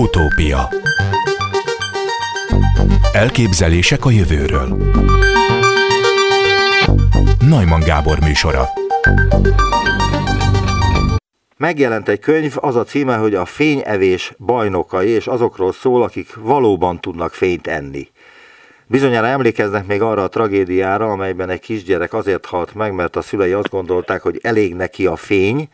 Utópia. Elképzelések a jövőről. Najman Gábor műsora. Megjelent egy könyv, az a címe, hogy a fényevés bajnokai, és azokról szól, akik valóban tudnak fényt enni. Bizonyára emlékeznek még arra a tragédiára, amelyben egy kisgyerek azért halt meg, mert a szülei azt gondolták, hogy elég neki a fény,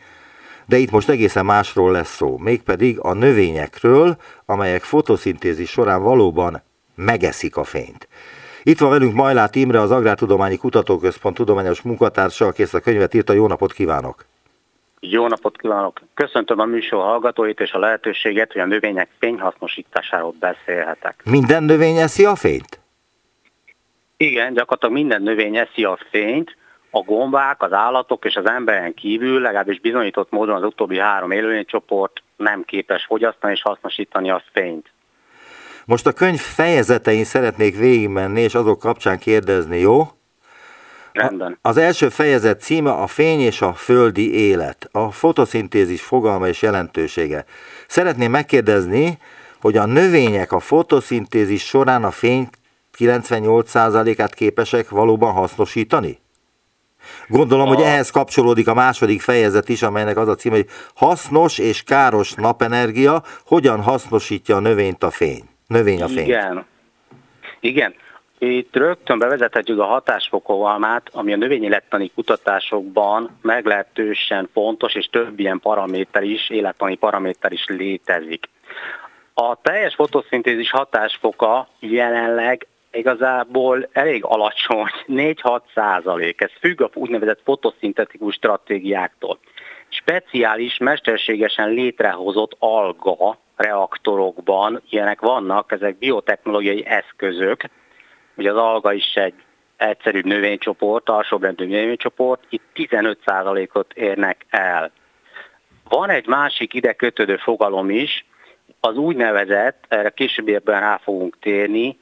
de itt most egészen másról lesz szó, mégpedig a növényekről, amelyek fotoszintézis során valóban megeszik a fényt. Itt van velünk Majlát Imre, az Agrártudományi Kutatóközpont tudományos munkatársa, aki ezt a könyvet írta. Jó napot kívánok! Jó napot kívánok! Köszöntöm a műsor hallgatóit és a lehetőséget, hogy a növények fényhasznosításáról beszélhetek. Minden növény eszi a fényt? Igen, gyakorlatilag minden növény eszi a fényt, a gombák, az állatok és az emberen kívül, legalábbis bizonyított módon az utóbbi három élőlénycsoport nem képes fogyasztani és hasznosítani a fényt. Most a könyv fejezetein szeretnék végigmenni, és azok kapcsán kérdezni, jó? Rendben. Az első fejezet címe a fény és a földi élet, a fotoszintézis fogalma és jelentősége. Szeretném megkérdezni, hogy a növények a fotoszintézis során a fény 98%-át képesek valóban hasznosítani? Gondolom, a... hogy ehhez kapcsolódik a második fejezet is, amelynek az a cím, hogy hasznos és káros napenergia, hogyan hasznosítja a növényt a fény. Növény a fény. Igen. Igen. Itt rögtön bevezethetjük a hatásfokovalmát, ami a növényélettani kutatásokban meglehetősen fontos, és több ilyen paraméter is, élettani paraméter is létezik. A teljes fotoszintézis hatásfoka jelenleg igazából elég alacsony, 4-6 százalék. Ez függ a úgynevezett fotoszintetikus stratégiáktól. Speciális, mesterségesen létrehozott alga reaktorokban ilyenek vannak, ezek biotechnológiai eszközök, ugye az alga is egy egyszerű növénycsoport, alsóbrendű növénycsoport, itt 15%-ot érnek el. Van egy másik ide kötődő fogalom is, az úgynevezett, erre későbbiekben rá fogunk térni,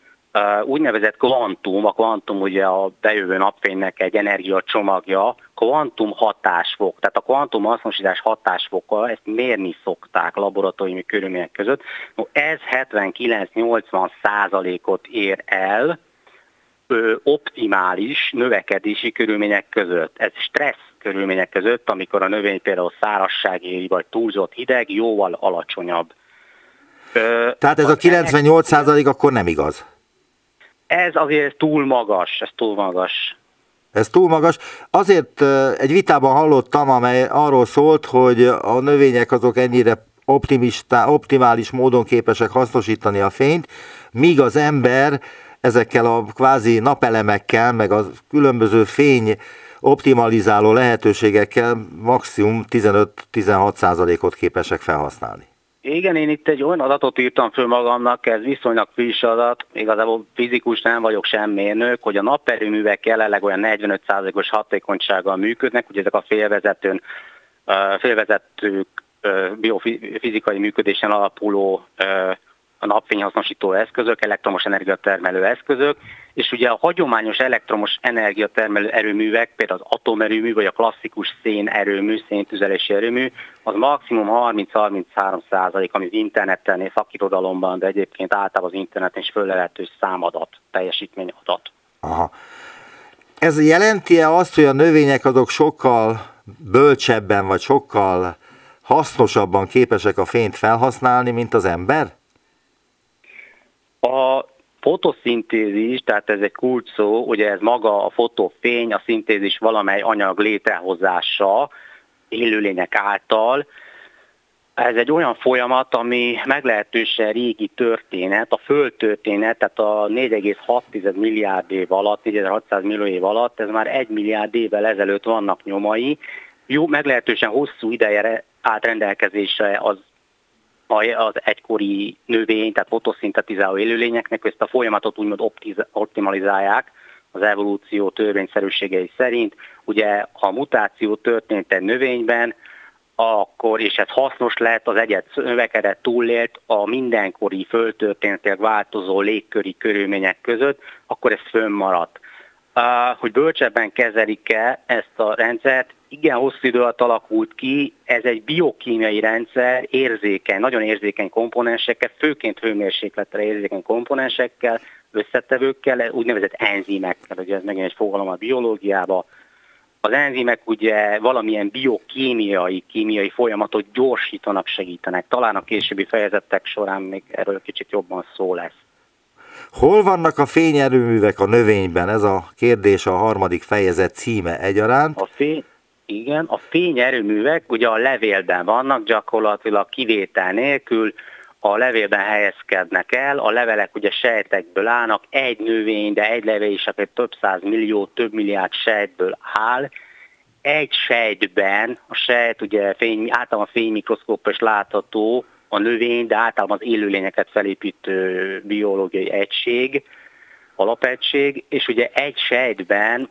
úgynevezett kvantum, a kvantum ugye a bejövő napfénynek egy energiacsomagja, kvantum hatásfok, tehát a kvantum hasznosítás hatásfoka, ezt mérni szokták laboratóriumi körülmények között, no, ez 79-80 százalékot ér el ö, optimális növekedési körülmények között. Ez stressz körülmények között, amikor a növény például szárazság éri, vagy túlzott hideg, jóval alacsonyabb. Ö, Tehát ez a 98 százalék akkor nem igaz? Ez azért túl magas, ez túl magas. Ez túl magas. Azért egy vitában hallottam, amely arról szólt, hogy a növények azok ennyire optimista, optimális módon képesek hasznosítani a fényt, míg az ember ezekkel a kvázi napelemekkel, meg a különböző fény optimalizáló lehetőségekkel maximum 15-16 százalékot képesek felhasználni. Igen, én itt egy olyan adatot írtam föl magamnak, ez viszonylag friss adat, igazából fizikus nem vagyok sem mérnök, hogy a naperőművek jelenleg olyan 45%-os hatékonysággal működnek, ugye ezek a félvezetőn, félvezetők biofizikai működésen alapuló a napfényhasznosító eszközök, elektromos energiatermelő eszközök, és ugye a hagyományos elektromos energiatermelő erőművek, például az atomerőmű, vagy a klasszikus szénerőmű, széntüzelési erőmű, az maximum 30-33 százalék, ami az interneten és szakirodalomban, de egyébként általában az interneten is föllelhető számadat, teljesítményadat. Aha. Ez jelenti-e azt, hogy a növények azok sokkal bölcsebben, vagy sokkal hasznosabban képesek a fényt felhasználni, mint az ember? A fotoszintézis, tehát ez egy kulcs szó, ugye ez maga a fotofény, a szintézis valamely anyag létrehozása élőlények által, ez egy olyan folyamat, ami meglehetősen régi történet, a földtörténet, tehát a 4,6 milliárd év alatt, 4600 millió év alatt, ez már egy milliárd évvel ezelőtt vannak nyomai. Jó, meglehetősen hosszú ideje állt rendelkezésre az az egykori növény, tehát fotoszintetizáló élőlényeknek ezt a folyamatot úgymond optimalizálják az evolúció törvényszerűségei szerint. Ugye, ha mutáció történt egy növényben, akkor, és ez hasznos lett, az egyet növekedett, túlélt a mindenkori földtörténetileg változó légköri körülmények között, akkor ez fönnmaradt. hogy bölcsebben kezelik-e ezt a rendszert. Igen, hosszú idő alatt alakult ki, ez egy biokémiai rendszer, érzékeny, nagyon érzékeny komponensekkel, főként hőmérsékletre érzékeny komponensekkel, összetevőkkel, úgynevezett enzimekkel, ugye ez megint egy fogalom a biológiában. Az enzimek ugye valamilyen biokémiai, kémiai folyamatot gyorsítanak, segítenek. Talán a későbbi fejezetek során még erről kicsit jobban szó lesz. Hol vannak a fényerőművek a növényben? Ez a kérdés a harmadik fejezet címe egyaránt. A fény, igen, a fényerőművek ugye a levélben vannak, gyakorlatilag kivétel nélkül a levélben helyezkednek el, a levelek ugye sejtekből állnak, egy növény, de egy levél is akár több száz millió, több milliárd sejtből áll, egy sejtben, a sejt ugye fény, általában fénymikroszkópos látható, a növény, de általában az élőlényeket felépítő biológiai egység, alapegység, és ugye egy sejtben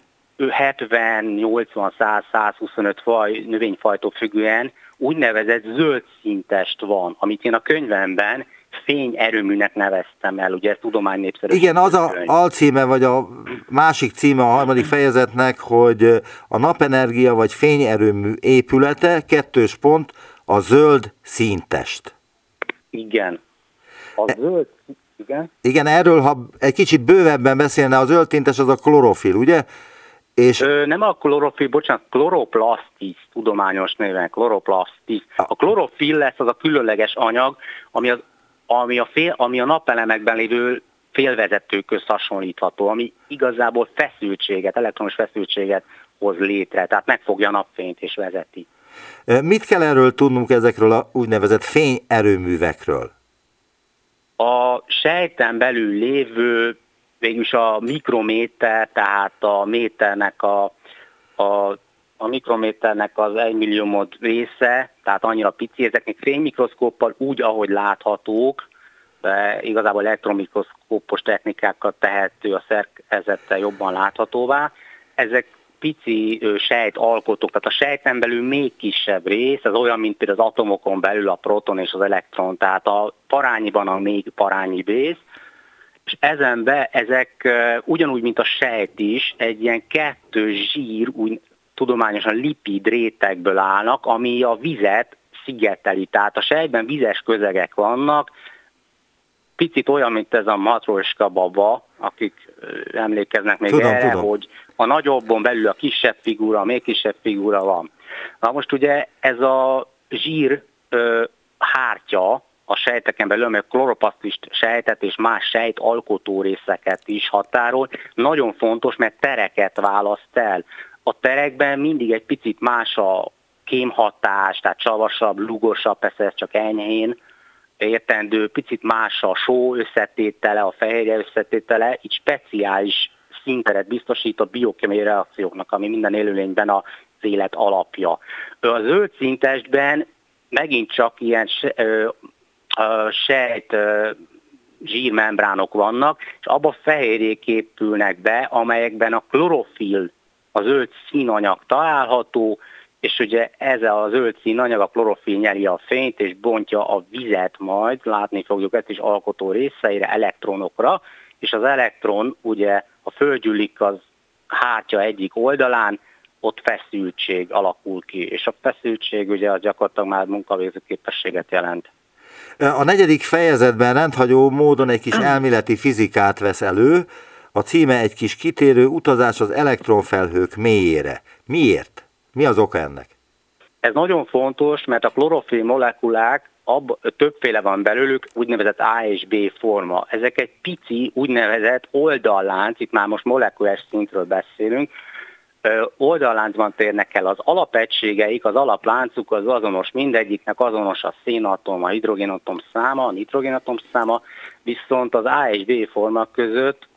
70, 80, 100, 125 faj, növényfajtól függően úgynevezett zöld szintest van, amit én a könyvemben fényerőműnek neveztem el, ugye ez tudomány népszerű. Igen, az a alcíme, vagy a másik címe a harmadik fejezetnek, hogy a napenergia vagy fényerőmű épülete, kettős pont, a zöld színtest. Igen. A e- zöld, igen. Igen, erről, ha egy kicsit bővebben beszélne, a zöld tintes az a klorofil, ugye? És... Ö, nem a klorofil, bocsánat, kloroplasztis, tudományos néven, kloroplasztis. A klorofil lesz az a különleges anyag, ami, az, ami, a, fél, ami a napelemekben lévő félvezetőköz hasonlítható, ami igazából feszültséget, elektronos feszültséget hoz létre, tehát megfogja a napfényt és vezeti. Mit kell erről tudnunk ezekről a úgynevezett fényerőművekről? A sejten belül lévő végülis a mikrométer, tehát a méternek a, a, a mikrométernek az egymilliómod része, tehát annyira pici, ezek még fénymikroszkóppal úgy, ahogy láthatók, de igazából elektromikroszkópos technikákkal tehető a szerkezettel jobban láthatóvá. Ezek pici sejt alkotók, tehát a sejten belül még kisebb rész, ez olyan, mint például az atomokon belül a proton és az elektron, tehát a parányiban a még parányi rész, és ezenbe ezek ugyanúgy, mint a sejt is, egy ilyen kettő zsír, úgy tudományosan lipid rétegből állnak, ami a vizet szigeteli. Tehát a sejtben vizes közegek vannak, picit olyan, mint ez a matroska baba, akik emlékeznek még tudom, erre, tudom. hogy a nagyobbon belül a kisebb figura, a még kisebb figura van. Na most ugye ez a zsír ö, hártya a sejteken belül, amely kloropasztist sejtet és más sejt alkotó részeket is határol, nagyon fontos, mert tereket választ el. A terekben mindig egy picit más a kémhatás, tehát csavasabb, lugosabb, persze ez csak enyhén, értendő, picit más a só összetétele, a fehérje összetétele, így speciális szinteret biztosít a biokémiai reakcióknak, ami minden élőlényben az élet alapja. A zöld szintestben megint csak ilyen sejt zsírmembránok vannak, és abba fehérjék épülnek be, amelyekben a klorofil, a zöld színanyag található, és ugye ez a zöld színanyag, a klorofil nyeli a fényt, és bontja a vizet majd, látni fogjuk ezt is alkotó részeire, elektronokra, és az elektron ugye, a földgyűlik az hátja egyik oldalán, ott feszültség alakul ki, és a feszültség ugye az gyakorlatilag már munkavégző képességet jelent. A negyedik fejezetben rendhagyó módon egy kis elméleti fizikát vesz elő, a címe egy kis kitérő utazás az elektronfelhők mélyére. Miért? Mi az oka ennek? Ez nagyon fontos, mert a klorofil molekulák ab, többféle van belőlük, úgynevezett A és B forma. Ezek egy pici, úgynevezett oldallánc, itt már most molekulás szintről beszélünk, oldalláncban térnek el az alapegységeik, az alapláncuk az azonos, mindegyiknek azonos a szénatom, a hidrogénatom száma, a nitrogénatom száma, viszont az A és B forma között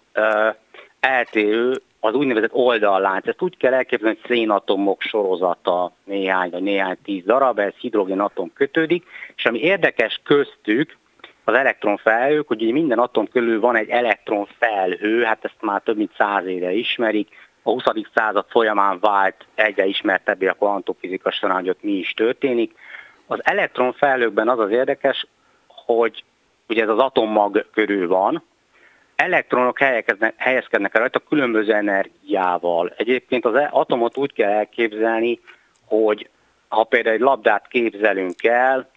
eltérő az úgynevezett oldallánc. Ezt úgy kell elképzelni, hogy szénatomok sorozata néhány vagy néhány tíz darab, ez hidrogénatom kötődik, és ami érdekes köztük, az elektronfelhők, hogy minden atom körül van egy elektronfelhő, hát ezt már több mint száz éve ismerik, a 20. század folyamán vált egyre ismertebbé a kvantumfizika során, hogy ott mi is történik. Az elektronfelhőkben az az érdekes, hogy ugye ez az atommag körül van, elektronok helyezkednek, el rajta különböző energiával. Egyébként az e- atomot úgy kell elképzelni, hogy ha például egy labdát képzelünk el,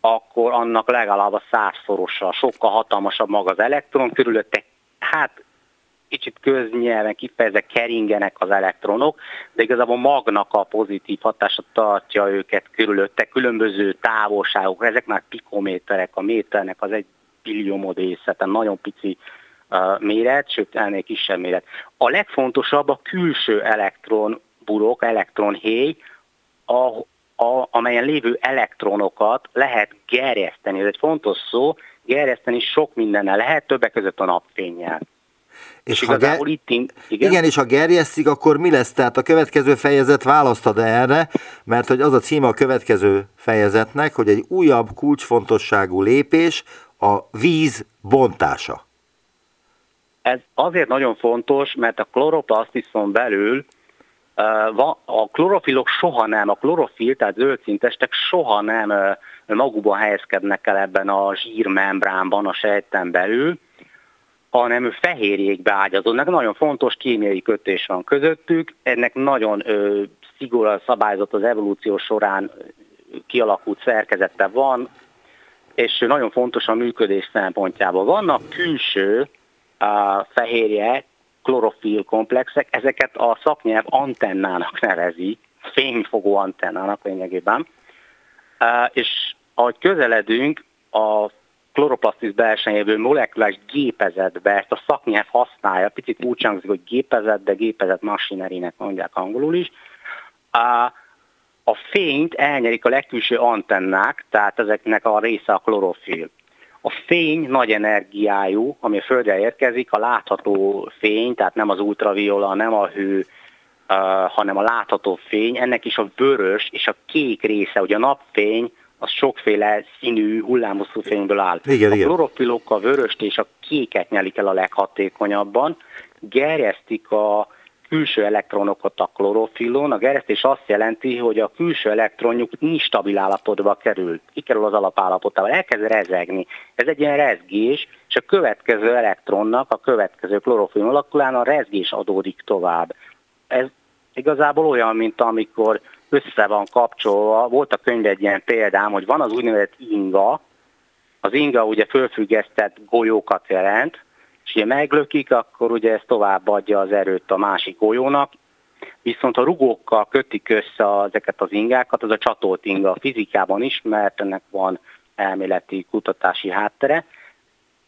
akkor annak legalább a százszorosa, sokkal hatalmasabb maga az elektron, körülötte hát kicsit köznyelven kifejezve keringenek az elektronok, de igazából magnak a pozitív hatása tartja őket körülötte különböző távolságok, ezek már pikométerek, a méternek az egy billiómod része, tehát nagyon pici uh, méret, sőt ennél kisebb méret. A legfontosabb a külső elektronburok, elektronhéj, a, a, amelyen lévő elektronokat lehet gerjeszteni. Ez egy fontos szó, gerjeszteni sok mindennel lehet, többek között a napfényel. És, és ha ge- itt, igen? igen, és ha gerjesztik, akkor mi lesz? Tehát a következő fejezet választad erre, mert hogy az a címe a következő fejezetnek, hogy egy újabb kulcsfontosságú lépés a víz bontása. Ez azért nagyon fontos, mert a kloroplasztiszon belül a klorofilok soha nem, a klorofil, tehát zöldszintestek soha nem magukban helyezkednek el ebben a zsírmembránban, a sejten belül, hanem fehérjékbe ágyazódnak. Nagyon fontos kémiai kötés van közöttük, ennek nagyon ö, szigorúan szabályozott az evolúció során kialakult szerkezete van, és nagyon fontos a működés szempontjából. Vannak külső a fehérje, klorofil komplexek, ezeket a szaknyelv antennának nevezi, fényfogó antennának lényegében, és ahogy közeledünk, a kloroplasztis belsejéből molekuláris gépezetbe, ezt a szaknyelv használja, picit úgy hangzik, hogy gépezet, de gépezet machinerynek mondják angolul is. A, a fényt elnyerik a legkülső antennák, tehát ezeknek a része a klorofil. A fény nagy energiájú, ami a Földre érkezik, a látható fény, tehát nem az ultraviola, nem a hő, hanem a látható fény, ennek is a vörös és a kék része, ugye a napfény az sokféle színű, hullámoszú fényből áll. Igen, a igen. klorofilok a vöröst és a kéket nyelik el a leghatékonyabban, gerjesztik a külső elektronokat a klorofilon. A gerjesztés azt jelenti, hogy a külső elektronjuk instabil állapotba kerül, kikerül az alapállapotával, elkezd rezegni. Ez egy ilyen rezgés, és a következő elektronnak, a következő klorofil molekulán a rezgés adódik tovább. Ez igazából olyan, mint amikor össze van kapcsolva. Volt a könyv egy ilyen példám, hogy van az úgynevezett inga, az inga ugye fölfüggesztett golyókat jelent, és ugye meglökik, akkor ugye ez továbbadja az erőt a másik golyónak, viszont a rugókkal kötik össze ezeket az ingákat, az a csatolt inga a fizikában is, mert ennek van elméleti kutatási háttere.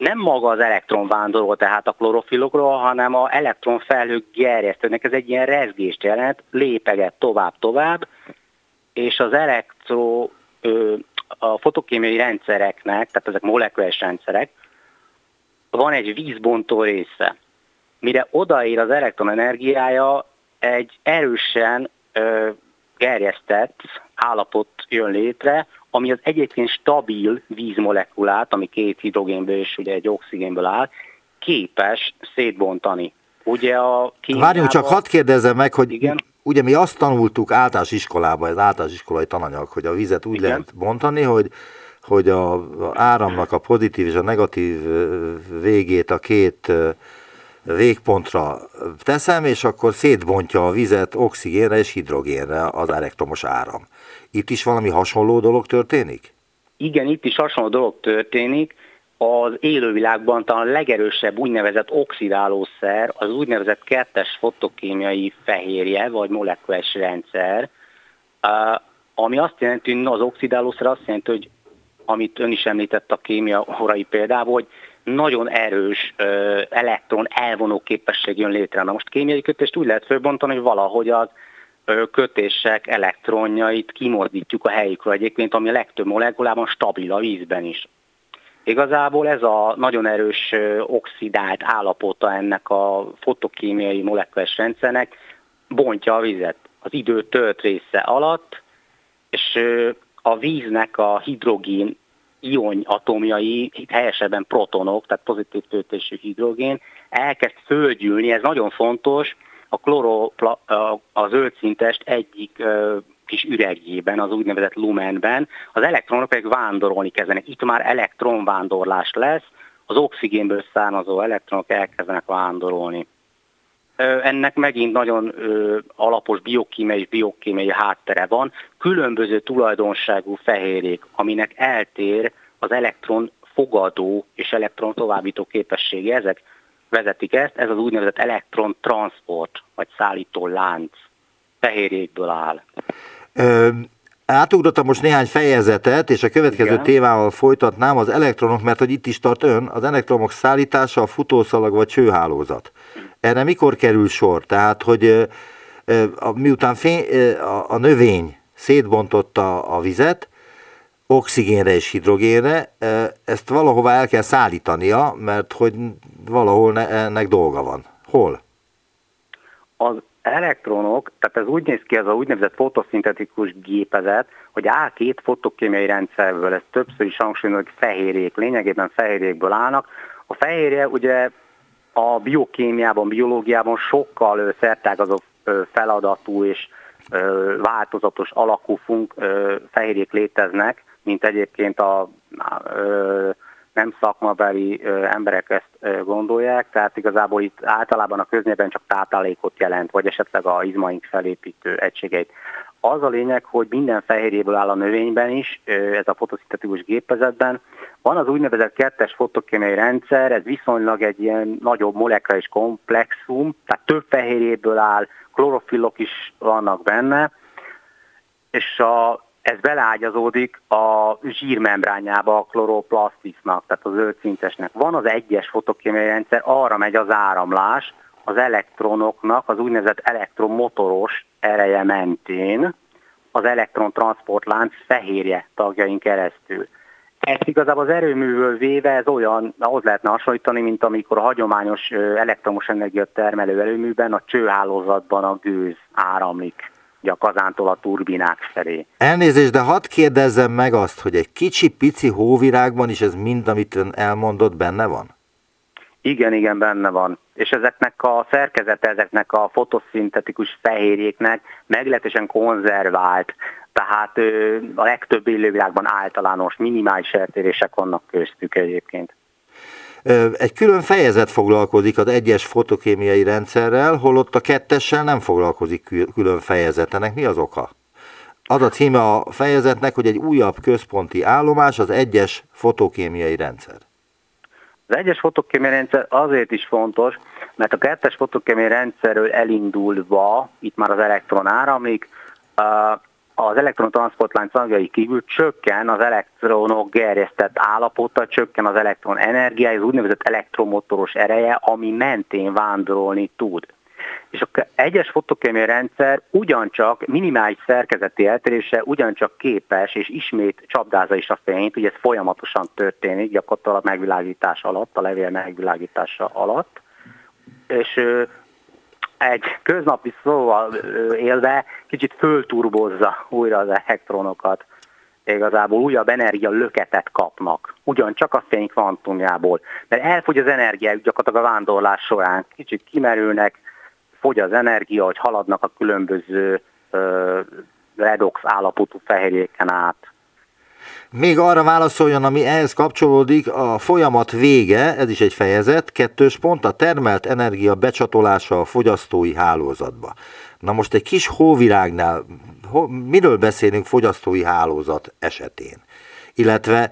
Nem maga az elektron vándorol tehát a klorofilokról, hanem a elektronfelhők gerjesztőnek, ez egy ilyen rezgést jelent, lépeget tovább-tovább, és az elektro, a fotokémiai rendszereknek, tehát ezek molekuláris rendszerek, van egy vízbontó része. Mire odaér az elektron energiája, egy erősen gerjesztett állapot jön létre, ami az egyébként stabil vízmolekulát, ami két hidrogénből és ugye egy oxigénből áll, képes szétbontani. Ugye a Várjunk, csak hadd kérdezzem meg, hogy igen? ugye mi azt tanultuk általános iskolában, ez általános iskolai tananyag, hogy a vizet úgy igen? lehet bontani, hogy hogy a, a áramnak a pozitív és a negatív végét a két végpontra teszem, és akkor szétbontja a vizet oxigénre és hidrogénre az elektromos áram. Itt is valami hasonló dolog történik? Igen, itt is hasonló dolog történik. Az élővilágban talán a legerősebb úgynevezett oxidálószer, az úgynevezett kettes fotokémiai fehérje, vagy molekuláris rendszer, ami azt jelenti, hogy az oxidálószer azt jelenti, hogy amit ön is említett a kémia horai példából, hogy nagyon erős ö, elektron elvonó képesség jön létre. Na most kémiai kötést úgy lehet fölbontani, hogy valahogy az ö, kötések elektronjait kimozdítjuk a helyükről egyébként, ami a legtöbb molekulában stabil a vízben is. Igazából ez a nagyon erős ö, oxidált állapota ennek a fotokémiai molekuláris rendszernek bontja a vizet az idő tölt része alatt, és a víznek a hidrogén ion atomjai, helyesebben protonok, tehát pozitív töltésű hidrogén, elkezd földgyűlni, ez nagyon fontos, a kloro, a zöld szintest egyik kis üregjében, az úgynevezett lumenben, az elektronok pedig vándorolni kezdenek. Itt már elektronvándorlás lesz, az oxigénből származó elektronok elkezdenek vándorolni. Ennek megint nagyon alapos biokémiai és biokémiai háttere van. Különböző tulajdonságú fehérjék, aminek eltér az elektron fogadó és elektron továbbító képessége. Ezek vezetik ezt, ez az úgynevezett elektron transport, vagy szállító lánc fehérjékből áll. Ö, átugrottam most néhány fejezetet, és a következő Igen. témával folytatnám az elektronok, mert hogy itt is tart ön, az elektronok szállítása a futószalag vagy csőhálózat. Erre mikor kerül sor? Tehát, hogy miután fény, a, növény szétbontotta a vizet, oxigénre és hidrogénre, ezt valahova el kell szállítania, mert hogy valahol ennek dolga van. Hol? Az elektronok, tehát ez úgy néz ki, ez a úgynevezett fotoszintetikus gépezet, hogy áll két fotokémiai rendszerből, ez többször is hangsúlyozom, hogy fehérjék, lényegében fehérjékből állnak. A fehérje ugye a biokémiában, biológiában sokkal szertágazó feladatú és változatos alakú funk, fehérjék léteznek, mint egyébként a, nem szakmabeli emberek ezt gondolják, tehát igazából itt általában a köznyelven csak táplálékot jelent, vagy esetleg a izmaink felépítő egységeit. Az a lényeg, hogy minden fehérjéből áll a növényben is, ez a fotoszintetikus gépezetben. Van az úgynevezett kettes fotokémiai rendszer, ez viszonylag egy ilyen nagyobb molekuláris komplexum, tehát több fehérjéből áll, klorofillok is vannak benne, és a ez beleágyazódik a zsírmembrányába a kloroplasztisznak, tehát az zöldszintesnek. Van az egyes fotokémiai rendszer, arra megy az áramlás az elektronoknak az úgynevezett elektromotoros ereje mentén, az elektrontransportlánc fehérje tagjain keresztül. Ezt igazából az erőművől véve ez olyan, ahhoz lehetne hasonlítani, mint amikor a hagyományos elektromos energia termelő erőműben a csőhálózatban a gőz áramlik a kazántól a turbinák felé. Elnézést, de hadd kérdezzem meg azt, hogy egy kicsi pici hóvirágban is ez mind, amit ön elmondott, benne van? Igen, igen, benne van. És ezeknek a szerkezete, ezeknek a fotoszintetikus fehérjéknek meglehetősen konzervált, tehát a legtöbb élővilágban általános, minimális eltérések vannak köztük egyébként. Egy külön fejezet foglalkozik az egyes fotokémiai rendszerrel, holott a kettessel nem foglalkozik külön fejezet. Ennek mi az oka? Az a címe a fejezetnek, hogy egy újabb központi állomás az egyes fotokémiai rendszer. Az egyes fotokémiai rendszer azért is fontos, mert a kettes fotokémiai rendszerről elindulva, itt már az elektron áramlik, az elektrontranszportlánc tagjai kívül csökken az elektronok gerjesztett állapota, csökken az elektron energiája, az úgynevezett elektromotoros ereje, ami mentén vándorolni tud. És a egyes fotokémiai rendszer ugyancsak minimális szerkezeti eltérése ugyancsak képes, és ismét csapdázza is a fényt, ugye ez folyamatosan történik, gyakorlatilag a megvilágítás alatt, a levél megvilágítása alatt, és egy köznapi szóval élve kicsit fölturbozza újra az elektronokat. Igazából újabb energia löketet kapnak, ugyancsak a fény kvantumjából. Mert elfogy az energia gyakorlatilag a vándorlás során. Kicsit kimerülnek, fogy az energia, hogy haladnak a különböző ö, redox állapotú fehérjéken át. Még arra válaszoljon, ami ehhez kapcsolódik, a folyamat vége, ez is egy fejezet, kettős pont, a termelt energia becsatolása a fogyasztói hálózatba. Na most egy kis hóvirágnál miről beszélünk fogyasztói hálózat esetén? Illetve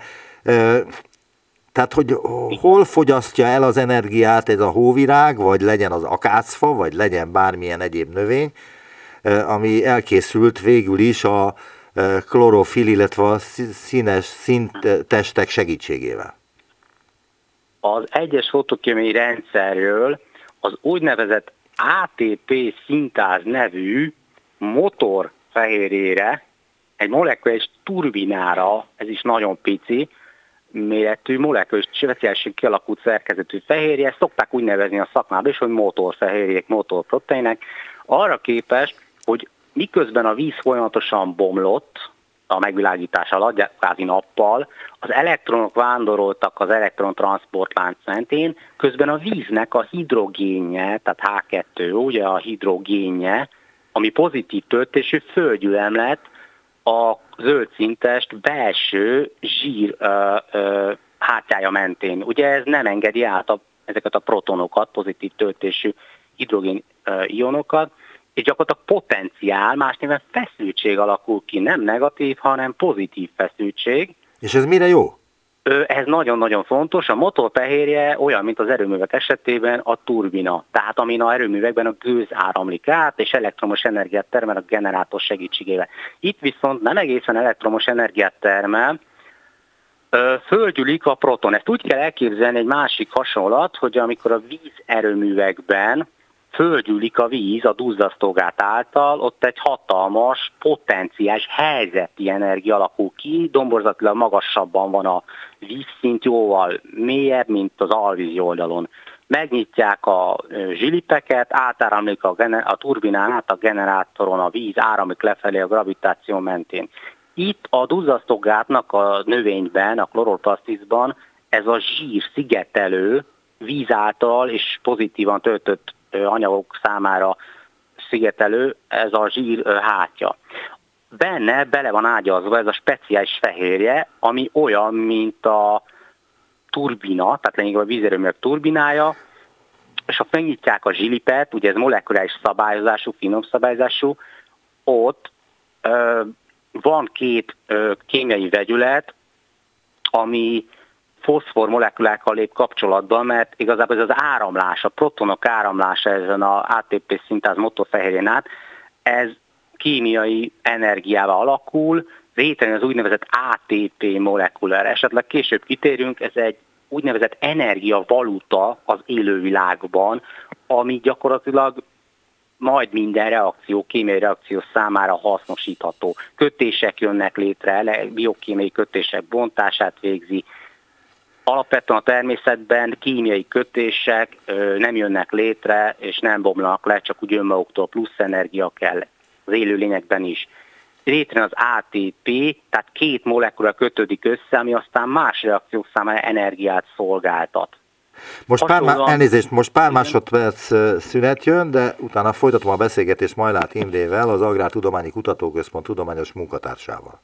tehát, hogy hol fogyasztja el az energiát ez a hóvirág, vagy legyen az akácfa, vagy legyen bármilyen egyéb növény, ami elkészült végül is a, klorofil, illetve a színes szintestek segítségével? Az egyes fotokémiai rendszerről az úgynevezett ATP szintáz nevű motor fehérjére, egy molekuláris turbinára, ez is nagyon pici, méretű, molekuláris speciális kialakult szerkezetű fehérje, szokták úgy nevezni a szakmában is, hogy motorfehérjék, motorproteinek, arra képes, hogy miközben a víz folyamatosan bomlott a megvilágítás alatt, kvázi nappal, az elektronok vándoroltak az elektrontransportlánc mentén, közben a víznek a hidrogénje, tehát H2, ugye a hidrogénje, ami pozitív töltésű földgyülemlet a zöldszintest belső zsír ö, ö, hátjája mentén. Ugye ez nem engedi át a, ezeket a protonokat, pozitív töltésű hidrogén ionokat, és gyakorlatilag potenciál, más néven feszültség alakul ki, nem negatív, hanem pozitív feszültség. És ez mire jó? Ez nagyon-nagyon fontos. A motor fehérje olyan, mint az erőművek esetében a turbina. Tehát amin a erőművekben a gőz áramlik át, és elektromos energiát termel a generátor segítségével. Itt viszont nem egészen elektromos energiát termel, földgyűlik a proton. Ezt úgy kell elképzelni egy másik hasonlat, hogy amikor a vízerőművekben földgyűlik a víz a duzzasztogát által, ott egy hatalmas, potenciális helyzeti energia alakul ki, domborzatilag magasabban van a vízszint, jóval mélyebb, mint az alvízi oldalon. Megnyitják a zsilipeket, átáramlik a, gener- a turbinán át a generátoron a víz, áramlik lefelé a gravitáció mentén. Itt a duzzasztogátnak a növényben, a kloroplastiszban ez a zsír szigetelő víz által és pozitívan töltött anyagok számára szigetelő, ez a zsír hátja. Benne bele van ágyazva ez a speciális fehérje, ami olyan, mint a turbina, tehát lényegében a vízerőművek turbinája, és ha megnyitják a zsilipet, ugye ez molekuláris szabályozású, finom szabályozású, ott ö, van két ö, kémiai vegyület, ami foszfor molekulákkal lép kapcsolatban, mert igazából ez az áramlás, a protonok áramlása ezen a ATP szintáz motorfehérjén át, ez kémiai energiával alakul, létrejön az úgynevezett ATP molekulár. Esetleg később kitérünk, ez egy úgynevezett energiavaluta az élővilágban, ami gyakorlatilag majd minden reakció, kémiai reakció számára hasznosítható. Kötések jönnek létre, biokémiai kötések bontását végzi, alapvetően a természetben kémiai kötések nem jönnek létre, és nem bomlanak le, csak úgy önmaguktól plusz energia kell az élőlényekben is. Létrejön az ATP, tehát két molekula kötődik össze, ami aztán más reakciók számára energiát szolgáltat. Most pár, má- elnézést, most pár másodperc szünet jön, de utána folytatom a beszélgetést Majlát Imrével, az Agrártudományi Kutatóközpont tudományos munkatársával.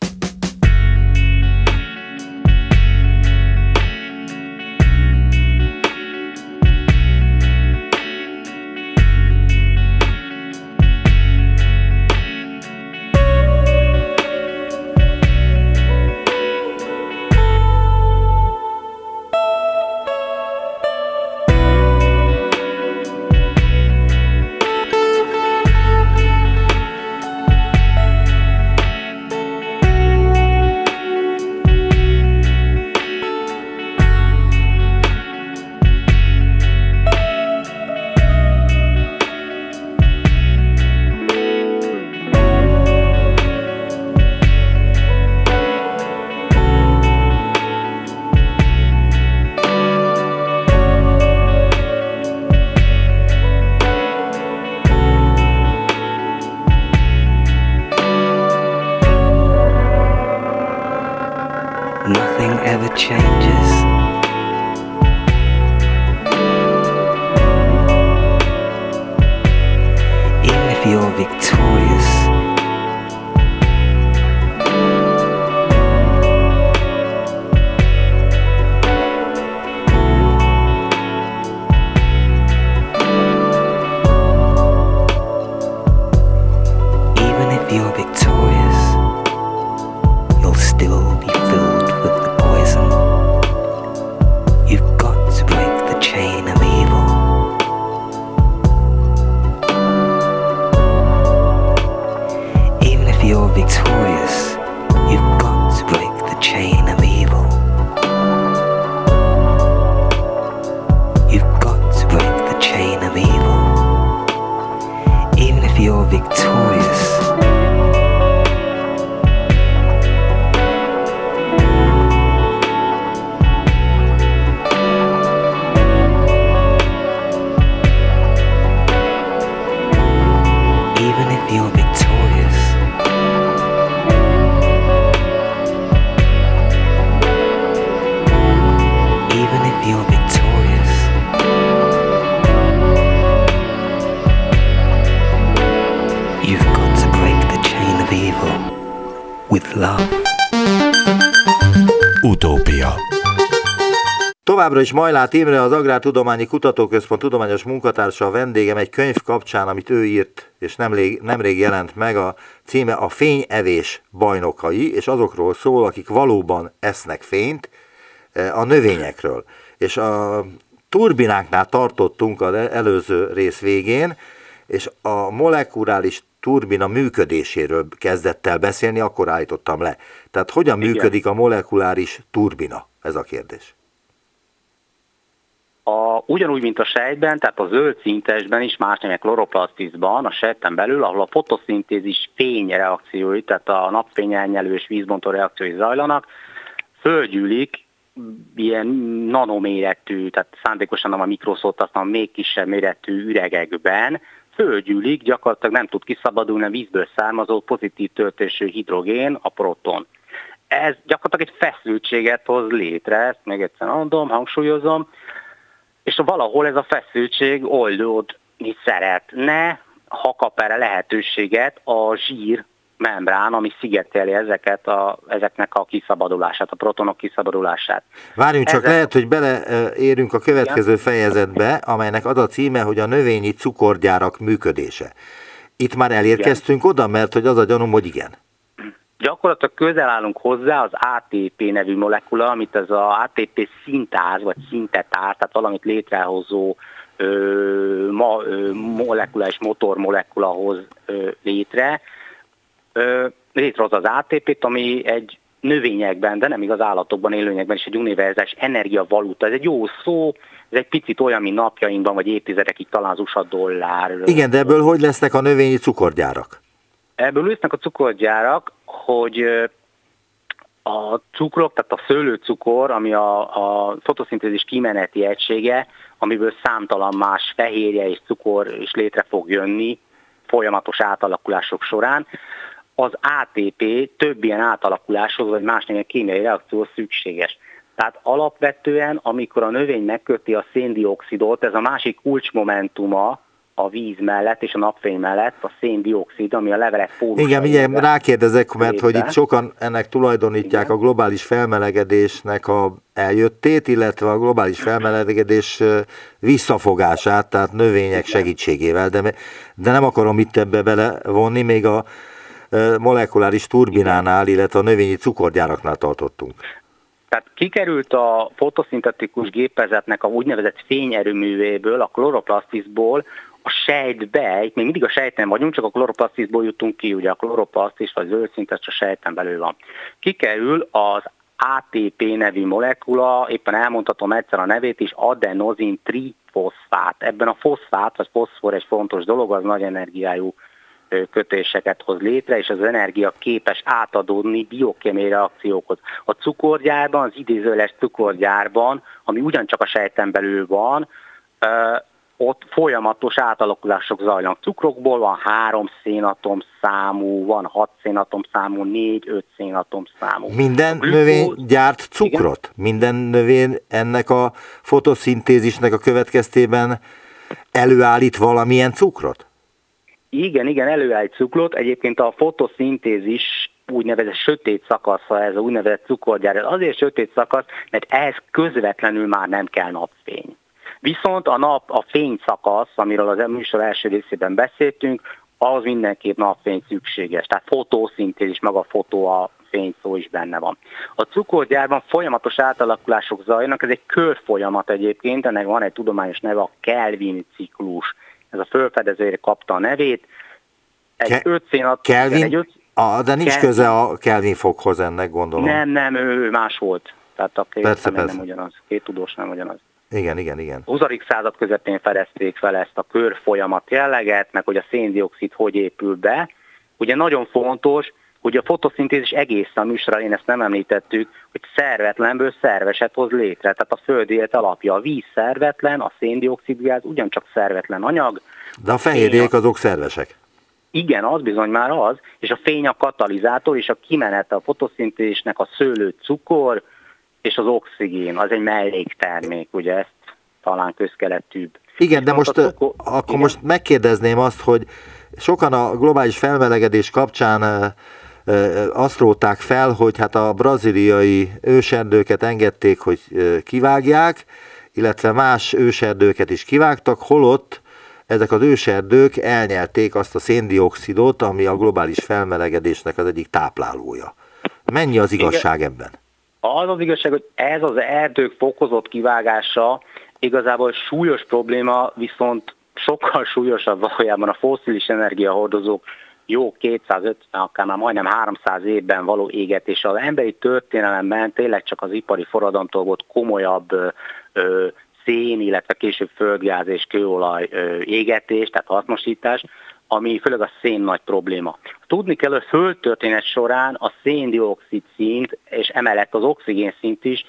Továbbra is Majlát Imre, az Agrártudományi Kutatóközpont tudományos munkatársa a vendégem egy könyv kapcsán, amit ő írt, és nemrég, nemrég jelent meg, a címe a Fényevés bajnokai, és azokról szól, akik valóban esznek fényt, e, a növényekről. És a turbináknál tartottunk az előző rész végén, és a molekuláris turbina működéséről kezdett el beszélni, akkor állítottam le. Tehát hogyan Igen. működik a molekuláris turbina? Ez a kérdés. A, ugyanúgy, mint a sejtben, tehát a zöld szintesben is, más nevek kloroplasztiszban, a sejten belül, ahol a fotoszintézis fényreakciói, tehát a napfény elnyelő és vízbontó reakciói zajlanak, fölgyűlik ilyen nanoméretű, tehát szándékosan nem a mikroszót, aztán még kisebb méretű üregekben, fölgyűlik, gyakorlatilag nem tud kiszabadulni a vízből származó pozitív töltésű hidrogén, a proton. Ez gyakorlatilag egy feszültséget hoz létre, ezt még egyszer mondom, hangsúlyozom, és valahol ez a feszültség oldódni szeretne, ha kap erre lehetőséget a zsír membrán, ami szigeteli ezeket a, ezeknek a kiszabadulását, a protonok kiszabadulását. Várjunk csak, Ezek... lehet, hogy beleérünk a következő Igen. fejezetbe, amelynek az a címe, hogy a növényi cukorgyárak működése. Itt már elérkeztünk igen. oda, mert hogy az a gyanúm, hogy igen. Gyakorlatilag közel állunk hozzá az ATP nevű molekula, amit ez az ATP szintáz, vagy szintetáz, tehát valamit létrehozó ö, ma, ö, molekula és motormolekula hoz ö, létre. Ö, létrehoz az ATP-t, ami egy növényekben, de nem igaz állatokban, élőnyekben is egy univerzális energiavaluta. Ez egy jó szó, ez egy picit olyan, mint napjainkban, vagy évtizedekig talán az USA dollár. Igen, de ebből hogy lesznek a növényi cukorgyárak? Ebből lesznek a cukorgyárak, hogy a cukrok, tehát a szőlőcukor, ami a, a fotoszintézis kimeneti egysége, amiből számtalan más fehérje és cukor is létre fog jönni folyamatos átalakulások során, az ATP több ilyen átalakuláshoz, vagy más néven kémiai reakció szükséges. Tehát alapvetően, amikor a növény megköti a széndiokszidot, ez a másik kulcsmomentuma a víz mellett és a napfény mellett a széndiokszid, ami a levelek fólusa. Igen, igen, rákérdezek, mert hogy itt sokan ennek tulajdonítják igen. a globális felmelegedésnek a eljöttét, illetve a globális felmelegedés visszafogását, tehát növények igen. segítségével, de, de nem akarom itt ebbe belevonni, még a molekuláris turbinánál, illetve a növényi cukorgyáraknál tartottunk. Tehát kikerült a fotoszintetikus gépezetnek a úgynevezett fényerőművéből, a kloroplasztiszból a sejtbe, itt még mindig a sejten vagyunk, csak a kloroplasztiszból jutunk ki, ugye a kloroplasztis vagy zöld szint, ez csak sejten belül van. Kikerül az ATP nevű molekula, éppen elmondhatom egyszer a nevét is, adenozin trifoszfát. Ebben a foszfát, vagy foszfor egy fontos dolog, az nagy energiájú kötéseket hoz létre, és az energia képes átadódni biokémiai reakciókhoz. A cukorgyárban, az idézőles cukorgyárban, ami ugyancsak a sejten belül van, ott folyamatos átalakulások zajlanak. Cukrokból van három szénatom számú, van hat szénatom számú, négy, öt szénatom számú. Minden glükóz... növény gyárt cukrot? Igen? Minden növény ennek a fotoszintézisnek a következtében előállít valamilyen cukrot? Igen, igen, előállít cukrot. Egyébként a fotoszintézis úgynevezett sötét szakasza, ez a úgynevezett cukorgyár. Azért sötét szakasz, mert ehhez közvetlenül már nem kell napfény. Viszont a nap, a fényszakasz, amiről az műsor első részében beszéltünk, az mindenképp napfény szükséges. Tehát fotoszintézis, maga fotó a fény szó is benne van. A cukorgyárban folyamatos átalakulások zajlanak, ez egy körfolyamat egyébként, ennek van egy tudományos neve, a Kelvin ciklus. Ez a fölfedezőre kapta a nevét. Egy Ke- öt szénat, Kelvin? Egy öt, a, de nincs Kelvin. köze a Kelvin fokhoz ennek, gondolom. Nem, nem, ő más volt. Tehát a két persze, persze. nem ugyanaz, két tudós nem ugyanaz. Igen, igen, igen. 20. század közepén fedezték fel ezt a körfolyamat jelleget, meg hogy a széndiokszid hogy épül be. Ugye nagyon fontos, hogy a fotoszintézis egész a műsor én ezt nem említettük, hogy szervetlenből szerveset hoz létre. Tehát a föld élet alapja. A víz szervetlen, a széndiokszidgáz ugyancsak szervetlen anyag. De a fehérjék azok szervesek. Igen, az bizony már az, és a fény a katalizátor, és a kimenete a fotoszintézisnek a szőlő cukor, és az oxigén, az egy melléktermék, ugye ezt talán közkeletűbb. Igen, de most, akkor igen? most megkérdezném azt, hogy sokan a globális felmelegedés kapcsán azt róták fel, hogy hát a braziliai őserdőket engedték, hogy kivágják, illetve más őserdőket is kivágtak, holott ezek az őserdők elnyelték azt a széndiokszidot, ami a globális felmelegedésnek az egyik táplálója. Mennyi az igazság Igen. ebben? Az az igazság, hogy ez az erdők fokozott kivágása igazából súlyos probléma, viszont sokkal súlyosabb valójában a foszilis energiahordozók jó 250, akár már majdnem 300 évben való égetés. Az emberi történelemben tényleg csak az ipari forradalomtól volt komolyabb ö, szén, illetve később földgáz és kőolaj ö, égetés, tehát hasznosítás, ami főleg a szén nagy probléma. Tudni kell, hogy földtörténet során a széndiokszid szint, és emellett az oxigén szint is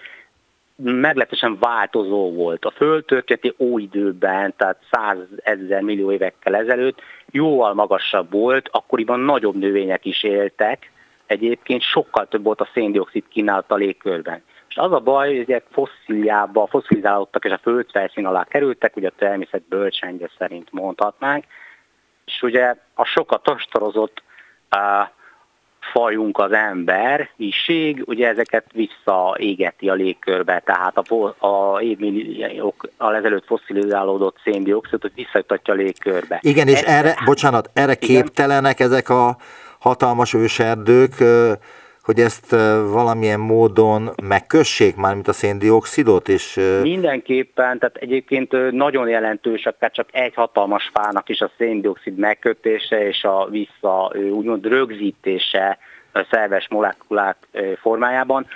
meglehetősen változó volt. A földtörténeti óidőben, tehát 100 ezer millió évekkel ezelőtt jóval magasabb volt, akkoriban nagyobb növények is éltek, egyébként sokkal több volt a széndiokszid kínálat a légkörben. És az a baj, hogy ezek fossziliába, fosszilizálódtak és a földfelszín alá kerültek, ugye a természet bölcsendje szerint mondhatnánk, és ugye a sokat ostorozott uh, fajunk az ember, iség, ugye ezeket visszaégeti a légkörbe, tehát a, a évmilliókkal ezelőtt fosszilizálódott széndiokszidot visszajutatja a légkörbe. Igen, és erre, bocsánat, erre igen. képtelenek ezek a hatalmas őserdők, hogy ezt valamilyen módon megkössék már, mint a széndiokszidot? És... Mindenképpen, tehát egyébként nagyon jelentős, akár csak egy hatalmas fának is a széndiokszid megkötése és a vissza úgymond rögzítése a szerves molekulák formájában.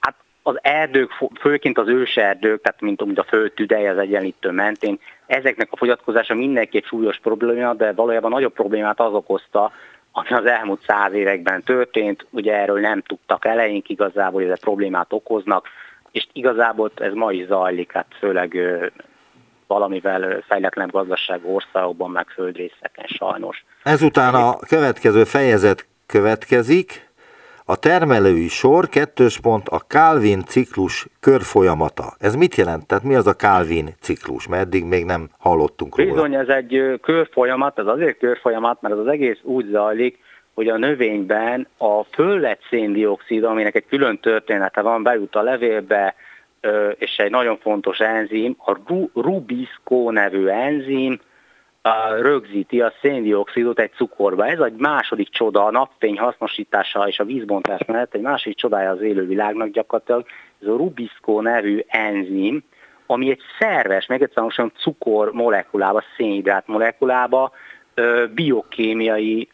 Hát az erdők, főként az őserdők, tehát mint, a földtüdej az egyenlítő mentén, ezeknek a fogyatkozása mindenki egy súlyos probléma, de valójában nagyobb problémát az okozta, ami az elmúlt száz években történt, ugye erről nem tudtak eleink igazából, hogy ezek problémát okoznak, és igazából ez ma is zajlik, hát főleg valamivel fejletlen gazdaság országokban, meg földrészeken sajnos. Ezután a következő fejezet következik, a termelői sor, kettős pont, a Calvin ciklus körfolyamata. Ez mit jelent? Tehát mi az a Calvin ciklus? Mert eddig még nem hallottunk róla. Bizony, ez egy körfolyamat, ez azért körfolyamat, mert ez az egész úgy zajlik, hogy a növényben a föllet széndiokszid, aminek egy külön története van, bejut a levélbe, és egy nagyon fontos enzim, a Rubisco nevű enzim, rögzíti a széndiokszidot egy cukorba. Ez egy második csoda, a napfény hasznosítása és a vízbontás mellett egy második csodája az élővilágnak gyakorlatilag. Ez a Rubisco nevű enzim, ami egy szerves, meg egyszerűen cukor molekulába, szénhidrát molekulába, biokémiai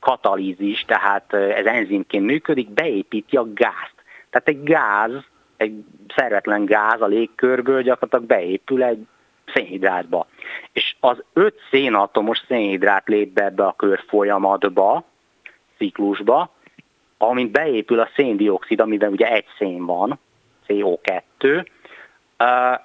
katalízis, tehát ez enzimként működik, beépíti a gázt. Tehát egy gáz, egy szervetlen gáz a légkörből gyakorlatilag beépül egy szénhidrátba. És az öt szénatomos szénhidrát lép be ebbe a körfolyamatba, ciklusba, amint beépül a széndiokszid, amiben ugye egy szén van, CO2, uh,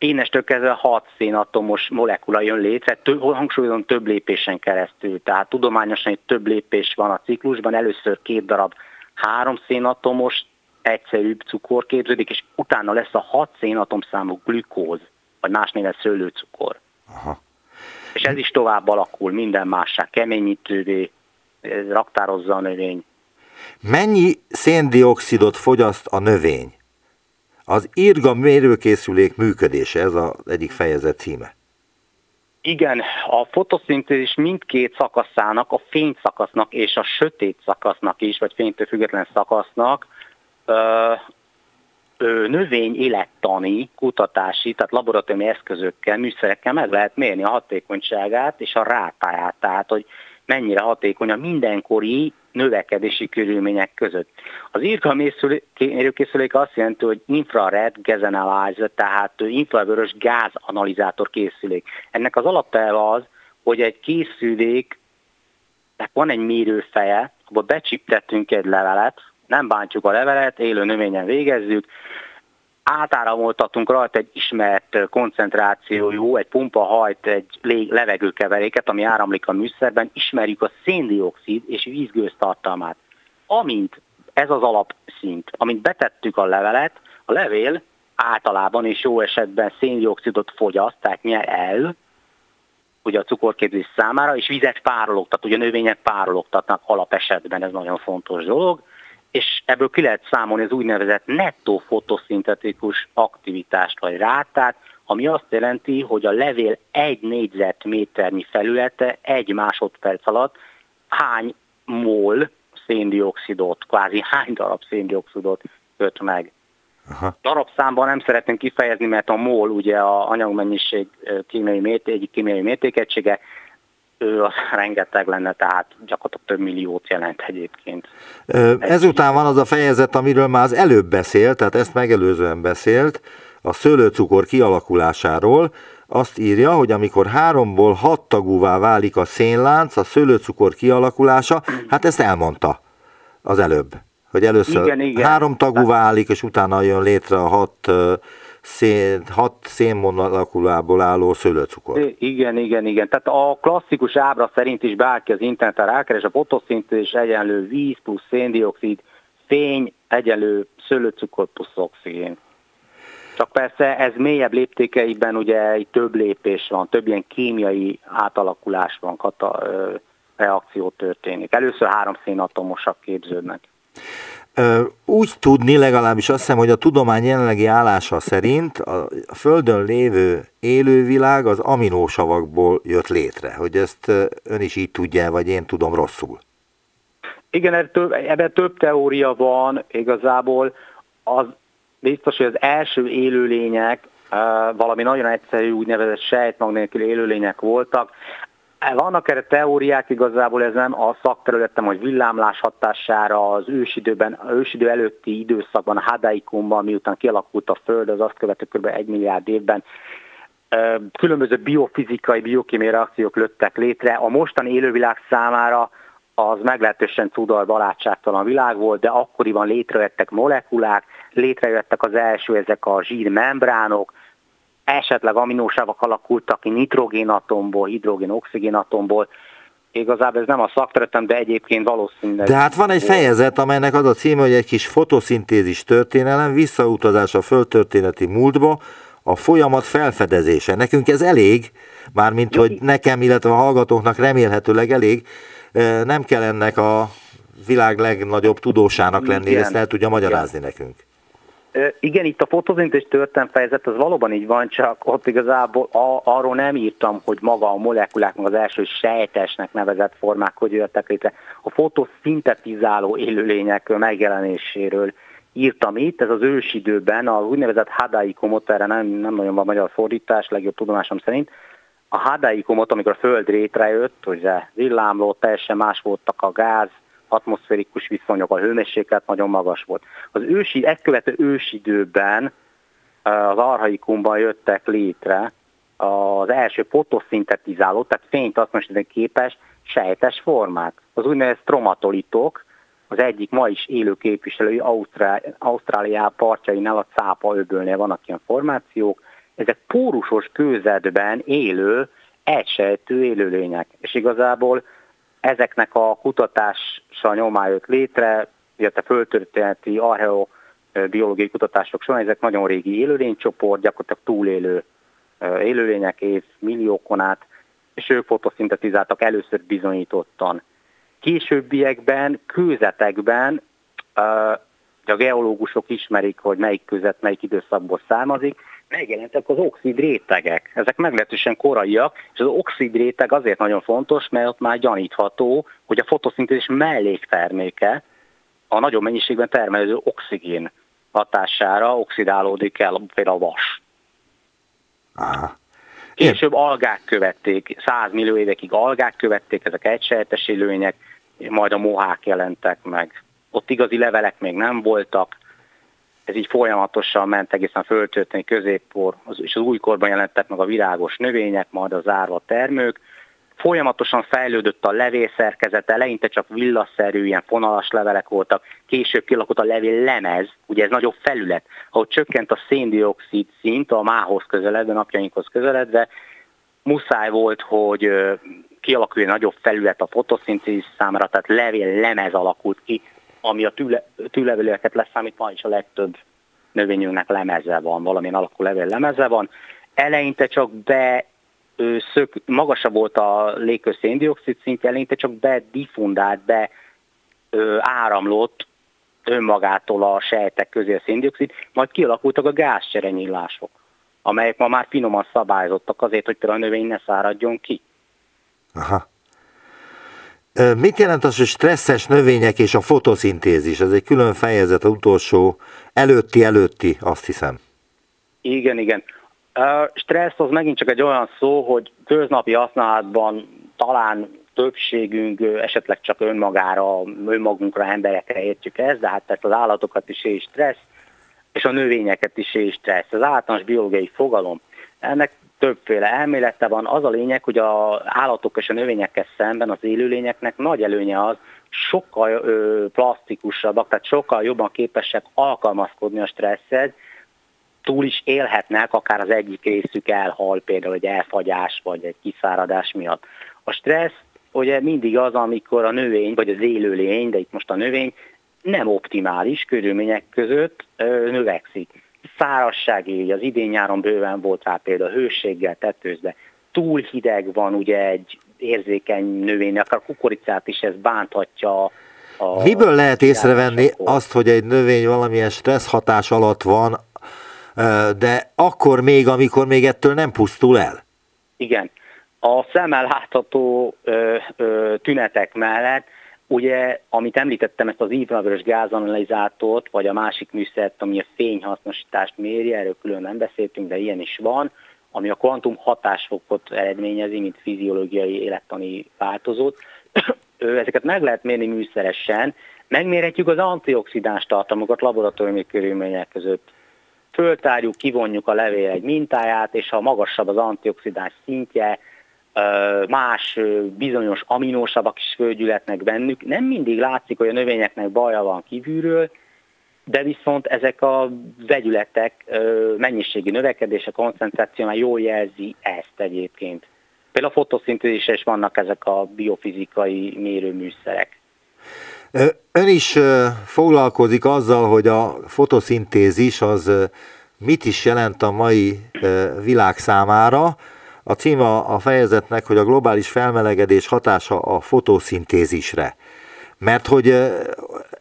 Énestől kezdve 6 szénatomos molekula jön létre, több, hangsúlyozom több lépésen keresztül. Tehát tudományosan egy több lépés van a ciklusban, először két darab három szénatomos egyszerűbb cukor képződik, és utána lesz a 6 szénatomszámú glükóz vagy más néven szőlőcukor. Aha. És ez is tovább alakul, minden mássá, keményítővé, raktározza a növény. Mennyi széndiokszidot fogyaszt a növény? Az írga mérőkészülék működése, ez az egyik fejezet címe. Igen, a fotoszintézis mindkét szakaszának, a fényszakasznak és a sötét szakasznak is, vagy fénytől független szakasznak növény élettani, kutatási, tehát laboratóriumi eszközökkel, műszerekkel meg lehet mérni a hatékonyságát és a rátáját, tehát hogy mennyire hatékony a mindenkori növekedési körülmények között. Az írkamérőkészülék azt jelenti, hogy infrared gas analyzer, tehát infravörös gázanalizátor készülék. Ennek az alapelve az, hogy egy készülék, van egy mérőfeje, abba becsiptettünk egy levelet, nem bántjuk a levelet, élő növényen végezzük, átáramoltatunk rajta egy ismert koncentrációjú, egy pumpa hajt egy levegőkeveréket, ami áramlik a műszerben, ismerjük a széndiokszid és vízgőz tartalmát. Amint ez az alapszint, amint betettük a levelet, a levél általában és jó esetben széndiokszidot fogyaszt, tehát nyer el, ugye a cukorképzés számára, és vizet párologtat, ugye a növények párologtatnak alapesetben, ez nagyon fontos dolog, és ebből ki lehet számolni az úgynevezett nettó fotoszintetikus aktivitást vagy rátát, ami azt jelenti, hogy a levél egy négyzetméternyi felülete egy másodperc alatt hány mol széndiokszidot, kvázi hány darab széndiokszidot köt meg. Aha. Darabszámban nem szeretném kifejezni, mert a mol ugye a anyagmennyiség kémiai mérték, egyik kémiai mértékegysége, az rengeteg lenne, tehát gyakorlatilag több milliót jelent egyébként. Ezután van az a fejezet, amiről már az előbb beszélt, tehát ezt megelőzően beszélt, a szőlőcukor kialakulásáról, azt írja, hogy amikor háromból hat tagúvá válik a szénlánc, a szőlőcukor kialakulása, hát ezt elmondta az előbb, hogy először igen, igen. három tagú válik, és utána jön létre a hat szén, hat szénmonolakulából álló szőlőcukor. Igen, igen, igen. Tehát a klasszikus ábra szerint is bárki az interneten rákeres, a fotoszintézis egyenlő víz plusz széndiokszid, fény egyenlő szőlőcukor plusz oxigén. Csak persze ez mélyebb léptékeiben ugye egy több lépés van, több ilyen kémiai átalakulás van, kata, ö, reakció történik. Először három szénatomosak képződnek. Úgy tudni, legalábbis azt hiszem, hogy a tudomány jelenlegi állása szerint a Földön lévő élővilág az aminósavakból jött létre. Hogy ezt ön is így tudja, vagy én tudom rosszul. Igen, ebben több teória van igazából. Az biztos, hogy az első élőlények valami nagyon egyszerű úgynevezett sejtmag nélkül élőlények voltak. Vannak erre teóriák, igazából ez nem a szakterületem, hogy villámlás hatására az ősidőben, az ősidő előtti időszakban, a Hadaikumban, miután kialakult a Föld, az azt követő kb. egy milliárd évben, különböző biofizikai, biokémiai reakciók löttek létre. A mostani élővilág számára az meglehetősen cudar barátságtalan világ volt, de akkoriban létrejöttek molekulák, létrejöttek az első ezek a zsírmembránok, esetleg aminósávak alakultak ki nitrogénatomból, hidrogén-oxigénatomból, Igazából ez nem a szakterületem, de egyébként valószínűleg... De hát van egy fejezet, amelynek az a címe, hogy egy kis fotoszintézis történelem, visszautazás a földtörténeti múltba, a folyamat felfedezése. Nekünk ez elég, mármint hogy nekem, illetve a hallgatóknak remélhetőleg elég, nem kell ennek a világ legnagyobb tudósának lenni, ezt el tudja magyarázni Igen. nekünk. Igen, itt a fotozintés történet fejezet az valóban így van, csak ott igazából a, arról nem írtam, hogy maga a molekulák, meg az első sejtesnek nevezett formák hogy jöttek létre. A fotoszintetizáló élőlények megjelenéséről írtam itt, ez az ősidőben, az úgynevezett hadaikomot, erre nem, nem nagyon van magyar fordítás, legjobb tudomásom szerint, a hadaikomot, amikor a Föld létrejött, ugye villámlott, teljesen más voltak a gáz, atmoszférikus viszonyok, a hőmérséklet nagyon magas volt. Az ősi, ezt ősidőben az arhaikumban jöttek létre az első fotoszintetizáló, tehát fényt atmoszférikai képes sejtes formák. Az úgynevezett stromatolitok, az egyik ma is élő képviselői Ausztrál, Ausztráliá partjainál, a cápa öbölnél vannak ilyen formációk, ezek pórusos kőzetben élő, egysejtő élőlények. És igazából ezeknek a kutatása nyomá jött létre, illetve földtörténeti archeobiológiai kutatások során, ezek nagyon régi élőlénycsoport, gyakorlatilag túlélő élőlények év milliókon át, és ők fotoszintetizáltak először bizonyítottan. Későbbiekben, kőzetekben, a geológusok ismerik, hogy melyik közet melyik időszakból származik, megjelentek az oxid rétegek. Ezek meglehetősen koraiak, és az oxid réteg azért nagyon fontos, mert ott már gyanítható, hogy a fotoszintézis mellékterméke a nagyobb mennyiségben termelődő oxigén hatására oxidálódik el például a vas. Aha. Később algák követték, 100 millió évekig algák követték, ezek egysejtes élőnyek, majd a mohák jelentek meg. Ott igazi levelek még nem voltak, ez így folyamatosan ment egészen földtörténeti középkor, és az újkorban jelentek meg a virágos növények, majd az árva termők. Folyamatosan fejlődött a levélszerkezet, eleinte csak villaszerű, ilyen fonalas levelek voltak, később kialakult a levél lemez, ugye ez nagyobb felület, ahol csökkent a széndiokszid szint a mához közeledve, napjainkhoz közeledve, muszáj volt, hogy kialakuljon nagyobb felület a fotoszintézis számára, tehát levél lemez alakult ki, ami a tűle, tűlevelőeket leszámítva is a legtöbb növényünknek lemeze van, valamilyen alakú levél lemeze van. Eleinte csak be szök, magasabb volt a légkör széndiokszid szintje, eleinte csak bedifundált, be ö, áramlott önmagától a sejtek közé a széndiokszid, majd kialakultak a gázcserenyillások, amelyek ma már finoman szabályozottak azért, hogy például a növény ne száradjon ki. Aha. Mit jelent az, hogy stresszes növények és a fotoszintézis? Ez egy külön fejezet, az utolsó előtti-előtti, azt hiszem. Igen, igen. A stressz az megint csak egy olyan szó, hogy köznapi használatban talán többségünk esetleg csak önmagára, önmagunkra, emberekre értjük ezt, de hát tehát az állatokat is és stressz, és a növényeket is és stressz. Az általános biológiai fogalom. Ennek többféle elmélete van. Az a lényeg, hogy az állatok és a növényekkel szemben az élőlényeknek nagy előnye az, sokkal ö, plastikusabbak, tehát sokkal jobban képesek alkalmazkodni a stresszhez, túl is élhetnek, akár az egyik részük elhal, például egy elfagyás vagy egy kiszáradás miatt. A stressz ugye mindig az, amikor a növény, vagy az élőlény, de itt most a növény nem optimális körülmények között ö, növekszik. Szárasság így, az idén-nyáron bőven volt rá például hőséggel tetőzve, túl hideg van ugye egy érzékeny növény, akár kukoricát is ez bánthatja. A Miből lehet észrevenni azt, hogy egy növény valamilyen stressz hatás alatt van, de akkor még, amikor még ettől nem pusztul el? Igen. A szemmel látható ö, ö, tünetek mellett, ugye, amit említettem, ezt az infravörös gázanalizátort, vagy a másik műszert, ami a fényhasznosítást méri, erről külön nem beszéltünk, de ilyen is van, ami a kvantum hatásfokot eredményezi, mint fiziológiai élettani változót. Ezeket meg lehet mérni műszeresen, megmérhetjük az antioxidáns tartalmakat laboratóriumi körülmények között. Föltárjuk, kivonjuk a levél egy mintáját, és ha magasabb az antioxidáns szintje, más bizonyos aminósavak is fölgyületnek bennük. Nem mindig látszik, hogy a növényeknek baja van kívülről, de viszont ezek a vegyületek mennyiségi növekedése, koncentráció már jól jelzi ezt egyébként. Például a fotoszintézisre is vannak ezek a biofizikai mérőműszerek. Ön is foglalkozik azzal, hogy a fotoszintézis az mit is jelent a mai világ számára. A címe a fejezetnek, hogy a globális felmelegedés hatása a fotoszintézisre. Mert hogy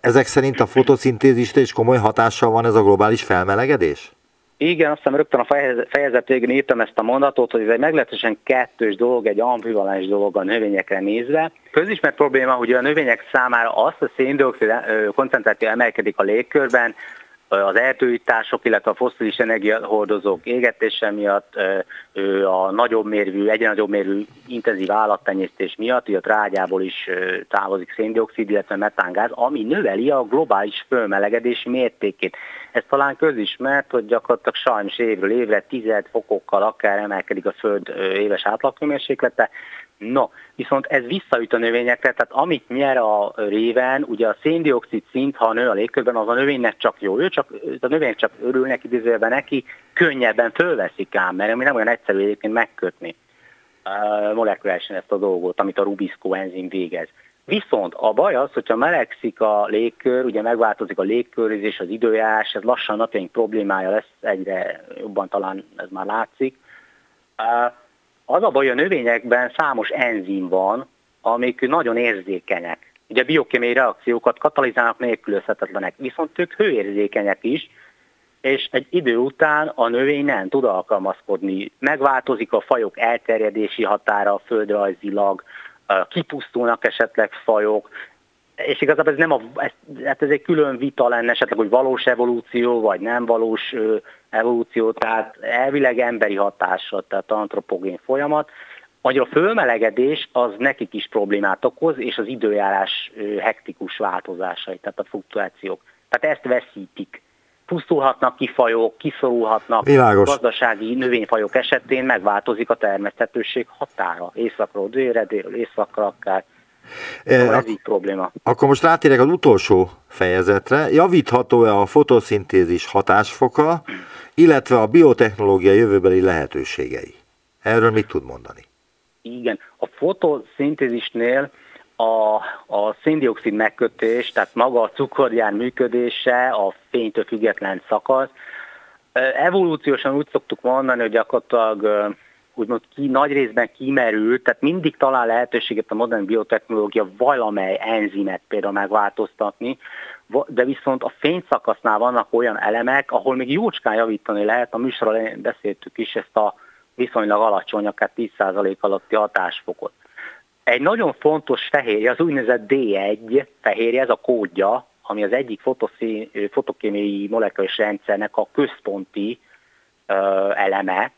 ezek szerint a fotoszintézisre is komoly hatással van ez a globális felmelegedés? Igen, azt hiszem rögtön a fejezet végén írtam ezt a mondatot, hogy ez egy meglehetősen kettős dolog, egy ambivalens dolog a növényekre nézve. Közismert probléma, hogy a növények számára azt a széndiokszid koncentráció emelkedik a légkörben, az erdőítások, illetve a foszilis energiahordozók égetése miatt, a nagyobb mérvű, egyre nagyobb mérvű intenzív állattenyésztés miatt, hogy a trágyából is távozik széndiokszid, illetve metángáz, ami növeli a globális fölmelegedési mértékét. Ez talán közismert, hogy gyakorlatilag sajnos évről évre tized fokokkal akár emelkedik a Föld éves átlaghőmérséklete, No, viszont ez visszaüt a növényekre, tehát amit nyer a réven, ugye a széndiokszid szint, ha nő a légkörben, az a növénynek csak jó. Ő csak, a növények csak örülnek idézőjelben neki, könnyebben fölveszik ám, mert nem olyan egyszerű egyébként megkötni uh, ezt a dolgot, amit a Rubisco enzim végez. Viszont a baj az, hogyha melegszik a légkör, ugye megváltozik a légkörizés, az időjárás, ez lassan napjaink problémája lesz, egyre jobban talán ez már látszik. Uh, az a baj, a növényekben számos enzim van, amik nagyon érzékenyek. Ugye biokémiai reakciókat katalizálnak nélkülözhetetlenek, viszont ők hőérzékenyek is, és egy idő után a növény nem tud alkalmazkodni. Megváltozik a fajok elterjedési határa földrajzilag, kipusztulnak esetleg fajok, és igazából ez nem a, ez, hát ez egy külön vita lenne esetleg, hogy valós evolúció, vagy nem valós evolúció, tehát elvileg emberi hatása, tehát antropogén folyamat. Magyar a fölmelegedés az nekik is problémát okoz, és az időjárás hektikus változásai, tehát a fluktuációk. Tehát ezt veszítik. Pusztulhatnak ki fajok, kiszorulhatnak, Világos. gazdasági növényfajok esetén megváltozik a termeszthetőség határa. Északról délre, délről északra akár ez ak- így probléma. Akkor most rátérek az utolsó fejezetre. Javítható-e a fotoszintézis hatásfoka, illetve a biotechnológia jövőbeli lehetőségei? Erről mit tud mondani? Igen, a fotoszintézisnél a, a széndiokszid megkötés, tehát maga a cukorjár működése, a fénytől független szakasz, evolúciósan úgy szoktuk mondani, hogy gyakorlatilag úgymond ki, nagy részben kimerült, tehát mindig talál lehetőséget a modern biotechnológia valamely enzimet például megváltoztatni, de viszont a fényszakasznál vannak olyan elemek, ahol még jócskán javítani lehet, a műsorral beszéltük is ezt a viszonylag alacsony, akár 10% alatti hatásfokot. Egy nagyon fontos fehérje, az úgynevezett D1 fehérje, ez a kódja, ami az egyik fotokémiai molekuláris rendszernek a központi ö, eleme.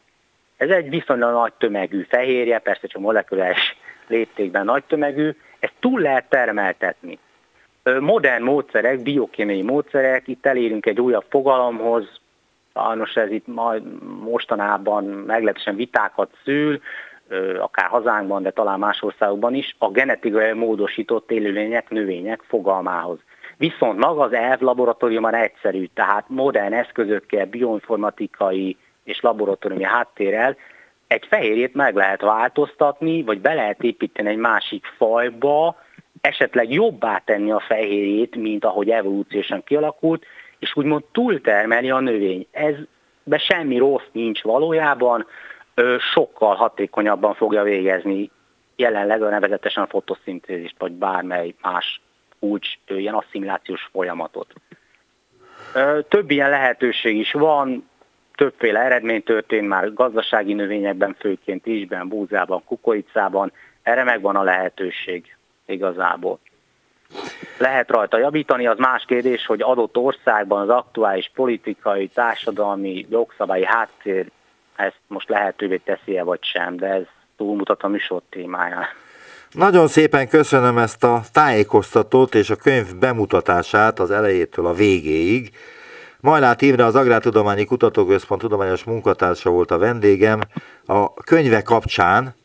Ez egy viszonylag nagy tömegű fehérje, persze csak molekuláris léptékben nagy tömegű, ezt túl lehet termeltetni. Modern módszerek, biokémiai módszerek, itt elérünk egy újabb fogalomhoz, sajnos ez itt majd mostanában meglehetősen vitákat szül, akár hazánkban, de talán más országokban is, a genetikai módosított élőlények, növények fogalmához. Viszont maga az ELV laboratóriumban egyszerű, tehát modern eszközökkel, bioinformatikai és laboratóriumi háttérrel egy fehérjét meg lehet változtatni, vagy be lehet építeni egy másik fajba, esetleg jobbá tenni a fehérjét, mint ahogy evolúciósan kialakult, és úgymond túltermeli a növény. Ez be semmi rossz nincs valójában, sokkal hatékonyabban fogja végezni jelenleg a nevezetesen a fotoszintézist, vagy bármely más kulcs ilyen asszimilációs folyamatot. Több ilyen lehetőség is van, többféle eredmény történt már gazdasági növényekben, főként isben, búzában, kukoricában, erre megvan a lehetőség igazából. Lehet rajta javítani, az más kérdés, hogy adott országban az aktuális politikai, társadalmi, jogszabályi háttér ezt most lehetővé teszi-e vagy sem, de ez túlmutat a műsor témáján. Nagyon szépen köszönöm ezt a tájékoztatót és a könyv bemutatását az elejétől a végéig. Majlát Imre az Agrártudományi Kutatóközpont tudományos munkatársa volt a vendégem. A könyve kapcsán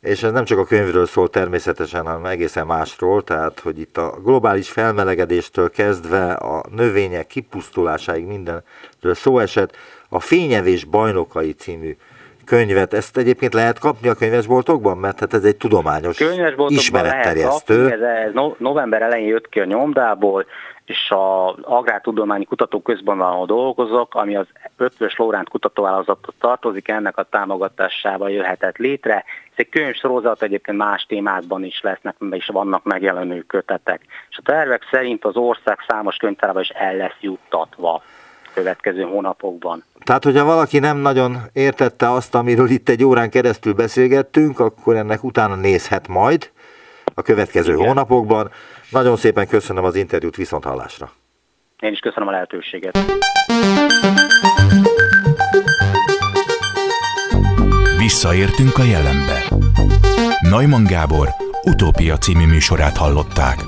és ez nem csak a könyvről szól természetesen, hanem egészen másról, tehát hogy itt a globális felmelegedéstől kezdve a növények kipusztulásáig mindenről szó esett. A Fényevés bajnokai című könyvet, ezt egyébként lehet kapni a könyvesboltokban? Mert hát ez egy tudományos ismeretterjesztő. Lehet kapni, ez, ez november elején jött ki a nyomdából, és az Agrártudományi Kutatóközpontban dolgozok, ami az Ötvös Lóránt kutatóvállalathoz tartozik, ennek a támogatásával jöhetett létre. Ez egy könyvsorozat, egyébként más témákban is lesznek, és vannak megjelenő kötetek. És a tervek szerint az ország számos könyvtárában is el lesz juttatva következő hónapokban. Tehát, hogyha valaki nem nagyon értette azt, amiről itt egy órán keresztül beszélgettünk, akkor ennek utána nézhet majd a következő Igen. hónapokban. Nagyon szépen köszönöm az interjút, viszont hallásra. Én is köszönöm a lehetőséget. Visszaértünk a jelenbe. Neumann Gábor utópia című műsorát hallották.